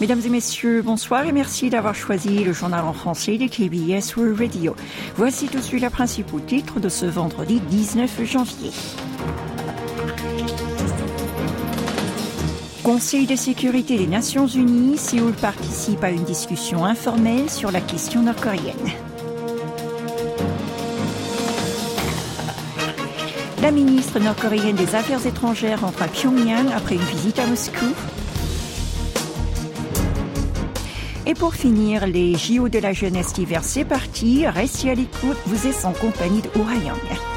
Mesdames et messieurs, bonsoir et merci d'avoir choisi le journal en français de KBS World Radio. Voici tout de suite la principaux titres de ce vendredi 19 janvier. Conseil de sécurité des Nations Unies, Séoul participe à une discussion informelle sur la question nord-coréenne. La ministre nord-coréenne des Affaires étrangères rentre à Pyongyang après une visite à Moscou. Et pour finir, les JO de la jeunesse d'hiver, c'est parti. Restez à l'écoute, vous êtes en compagnie de Young.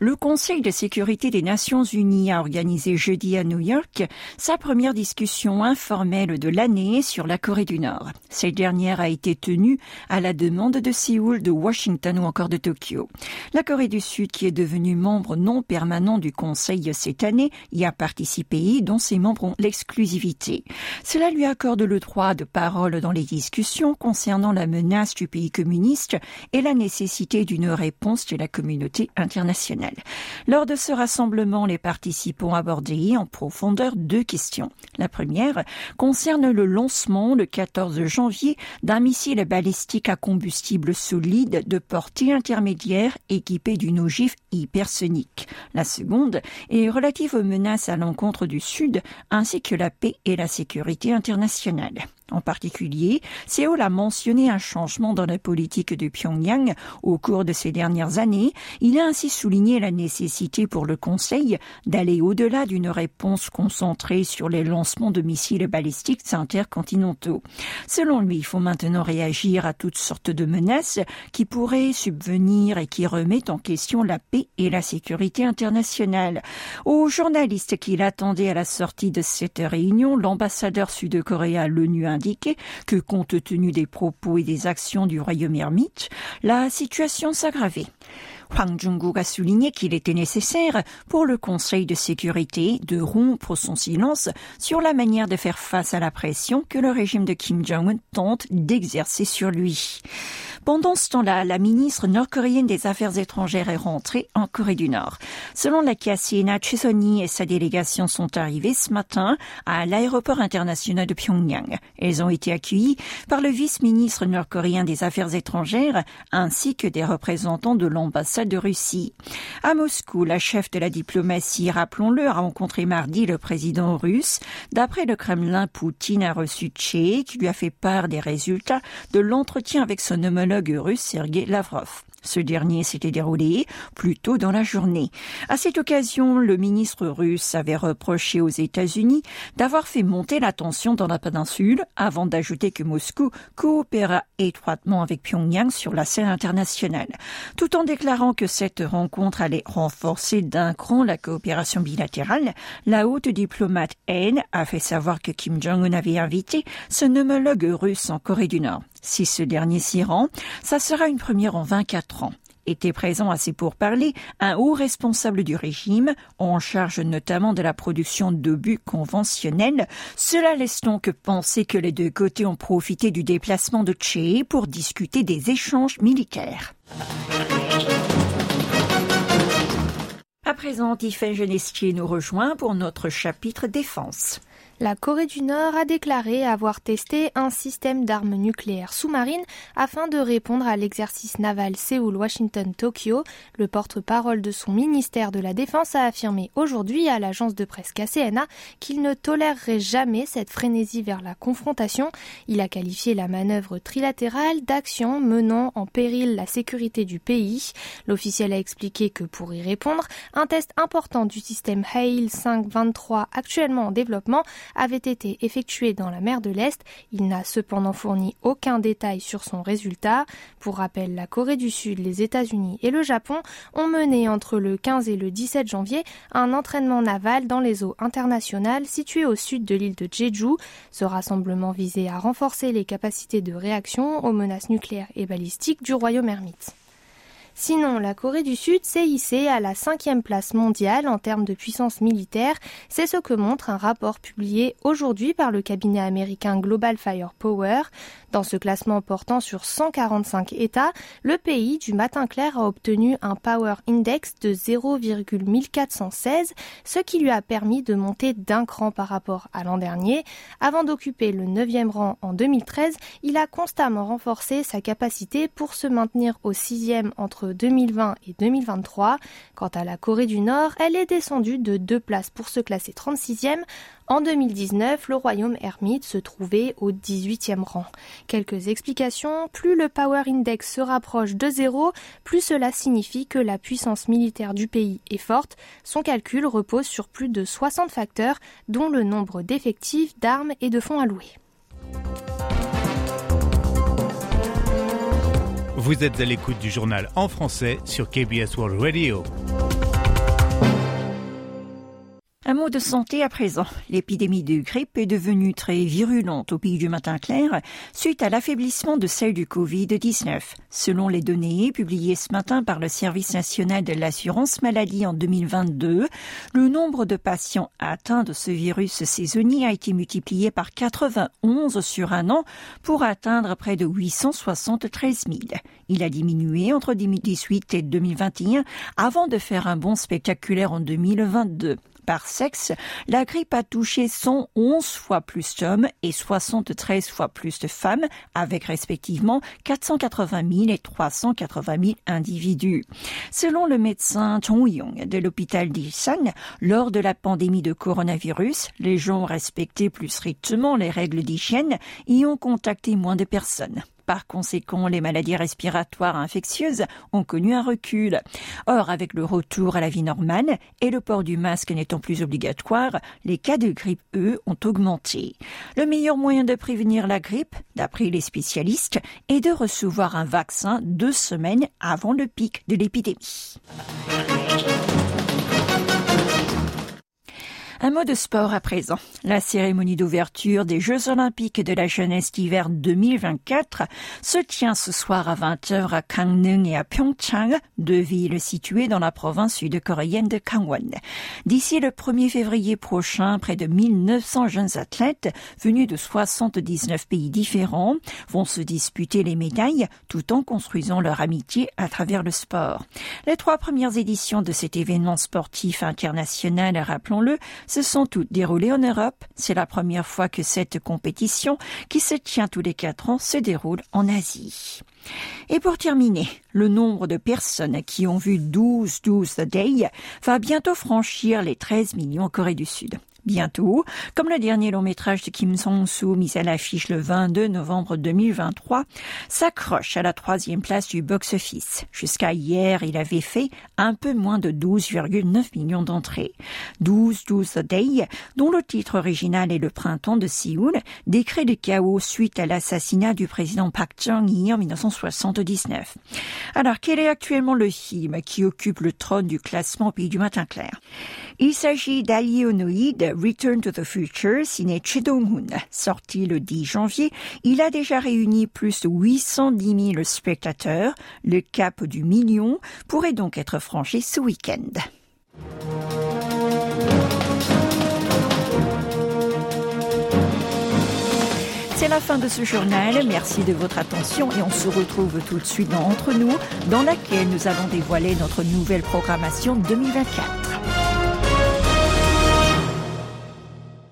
Le Conseil de sécurité des Nations Unies a organisé jeudi à New York sa première discussion informelle de l'année sur la Corée du Nord. Cette dernière a été tenue à la demande de Séoul, de Washington ou encore de Tokyo. La Corée du Sud, qui est devenue membre non permanent du Conseil cette année, y a participé, dont ses membres ont l'exclusivité. Cela lui accorde le droit de parole dans les discussions concernant la menace du pays communiste et la nécessité d'une réponse de la communauté internationale. Lors de ce rassemblement, les participants abordé en profondeur deux questions. La première concerne le lancement le 14 janvier d'un missile balistique à combustible solide de portée intermédiaire équipé d'une ogive hypersonique. La seconde est relative aux menaces à l'encontre du Sud ainsi que la paix et la sécurité internationale. En particulier, Séoul a mentionné un changement dans la politique de Pyongyang au cours de ces dernières années. Il a ainsi souligné la nécessité pour le Conseil d'aller au-delà d'une réponse concentrée sur les lancements de missiles balistiques intercontinentaux. Selon lui, il faut maintenant réagir à toutes sortes de menaces qui pourraient subvenir et qui remettent en question la paix et la sécurité internationale. Aux journalistes qui l'attendaient à la sortie de cette réunion, l'ambassadeur sud-coréen à l'ONU indiqué que compte tenu des propos et des actions du royaume ermite, la situation s'aggravait. Hwang Jung-guk a souligné qu'il était nécessaire pour le Conseil de sécurité de rompre son silence sur la manière de faire face à la pression que le régime de Kim Jong-un tente d'exercer sur lui. Pendant ce temps-là, la ministre nord-coréenne des Affaires étrangères est rentrée en Corée du Nord. Selon la KCNA, Chesoni et sa délégation sont arrivés ce matin à l'aéroport international de Pyongyang. Elles ont été accueillies par le vice-ministre nord-coréen des Affaires étrangères ainsi que des représentants de l'ambassade de Russie. À Moscou, la chef de la diplomatie, rappelons-le, a rencontré mardi le président russe. D'après le Kremlin, Poutine a reçu Tché, qui lui a fait part des résultats de l'entretien avec son homologue russe Sergei Lavrov. Ce dernier s'était déroulé plus tôt dans la journée. À cette occasion, le ministre russe avait reproché aux États-Unis d'avoir fait monter la tension dans la péninsule avant d'ajouter que Moscou coopéra étroitement avec Pyongyang sur la scène internationale, tout en déclarant que cette rencontre allait renforcer d'un cran la coopération bilatérale. La haute diplomate N a fait savoir que Kim Jong-un avait invité son homologue russe en Corée du Nord. Si ce dernier s'y rend, ça sera une première en 24 ans était présent à ces pourparlers un haut responsable du régime, en charge notamment de la production d'obus conventionnels. Cela laisse donc penser que les deux côtés ont profité du déplacement de Che pour discuter des échanges militaires. À présent, Tiffany Genestier nous rejoint pour notre chapitre défense. La Corée du Nord a déclaré avoir testé un système d'armes nucléaires sous-marines afin de répondre à l'exercice naval Séoul-Washington-Tokyo. Le porte-parole de son ministère de la Défense a affirmé aujourd'hui à l'agence de presse KCNA qu'il ne tolérerait jamais cette frénésie vers la confrontation. Il a qualifié la manœuvre trilatérale d'action menant en péril la sécurité du pays. L'officiel a expliqué que pour y répondre, un test important du système Hail 523 actuellement en développement avait été effectué dans la mer de l'Est. Il n'a cependant fourni aucun détail sur son résultat. Pour rappel, la Corée du Sud, les États-Unis et le Japon ont mené entre le 15 et le 17 janvier un entraînement naval dans les eaux internationales situées au sud de l'île de Jeju. Ce rassemblement visait à renforcer les capacités de réaction aux menaces nucléaires et balistiques du royaume ermite. Sinon, la Corée du Sud s'est hissée à la cinquième place mondiale en termes de puissance militaire. C'est ce que montre un rapport publié aujourd'hui par le cabinet américain Global Firepower. Dans ce classement portant sur 145 États, le pays du matin clair a obtenu un Power Index de 0,1416, ce qui lui a permis de monter d'un cran par rapport à l'an dernier. Avant d'occuper le 9e rang en 2013, il a constamment renforcé sa capacité pour se maintenir au 6e entre 2020 et 2023. Quant à la Corée du Nord, elle est descendue de deux places pour se classer 36e. En 2019, le royaume ermite se trouvait au 18e rang. Quelques explications. Plus le Power Index se rapproche de zéro, plus cela signifie que la puissance militaire du pays est forte. Son calcul repose sur plus de 60 facteurs, dont le nombre d'effectifs, d'armes et de fonds alloués. Vous êtes à l'écoute du journal en français sur KBS World Radio. Un mot de santé à présent. L'épidémie de grippe est devenue très virulente au pays du matin clair suite à l'affaiblissement de celle du Covid-19. Selon les données publiées ce matin par le Service national de l'assurance maladie en 2022, le nombre de patients atteints de ce virus saisonnier a été multiplié par 91 sur un an pour atteindre près de 873 000. Il a diminué entre 2018 et 2021 avant de faire un bond spectaculaire en 2022 par sexe, la grippe a touché 111 fois plus d'hommes et 73 fois plus de femmes, avec respectivement 480 000 et 380 000 individus. Selon le médecin Chong Yong de l'hôpital d'Ilsan, lors de la pandémie de coronavirus, les gens respecté plus strictement les règles d'hygiène et ont contacté moins de personnes. Par conséquent, les maladies respiratoires infectieuses ont connu un recul. Or, avec le retour à la vie normale et le port du masque n'étant plus obligatoire, les cas de grippe, eux, ont augmenté. Le meilleur moyen de prévenir la grippe, d'après les spécialistes, est de recevoir un vaccin deux semaines avant le pic de l'épidémie. Un mot de sport à présent. La cérémonie d'ouverture des Jeux olympiques de la jeunesse d'hiver 2024 se tient ce soir à 20h à Gangneung et à Pyeongchang, deux villes situées dans la province sud-coréenne de Gangwon. D'ici le 1er février prochain, près de 1900 jeunes athlètes venus de 79 pays différents vont se disputer les médailles tout en construisant leur amitié à travers le sport. Les trois premières éditions de cet événement sportif international, rappelons-le, se sont toutes déroulées en Europe. C'est la première fois que cette compétition, qui se tient tous les quatre ans, se déroule en Asie. Et pour terminer, le nombre de personnes qui ont vu 12-12 The Day va bientôt franchir les 13 millions en Corée du Sud bientôt, comme le dernier long métrage de Kim Song-soo mis à l'affiche le 22 novembre 2023, s'accroche à la troisième place du box-office. Jusqu'à hier, il avait fait un peu moins de 12,9 millions d'entrées. 12-12 Day, dont le titre original est Le printemps de Séoul, décret le chaos suite à l'assassinat du président Park Chung-hee en 1979. Alors, quel est actuellement le film qui occupe le trône du classement pays du matin clair? Il s'agit d'Alionoïde Return to the Future, signé Dong-hoon. Sorti le 10 janvier, il a déjà réuni plus de 810 000 spectateurs. Le cap du million pourrait donc être franchi ce week-end. C'est la fin de ce journal. Merci de votre attention et on se retrouve tout de suite dans Entre nous, dans laquelle nous allons dévoiler notre nouvelle programmation 2024.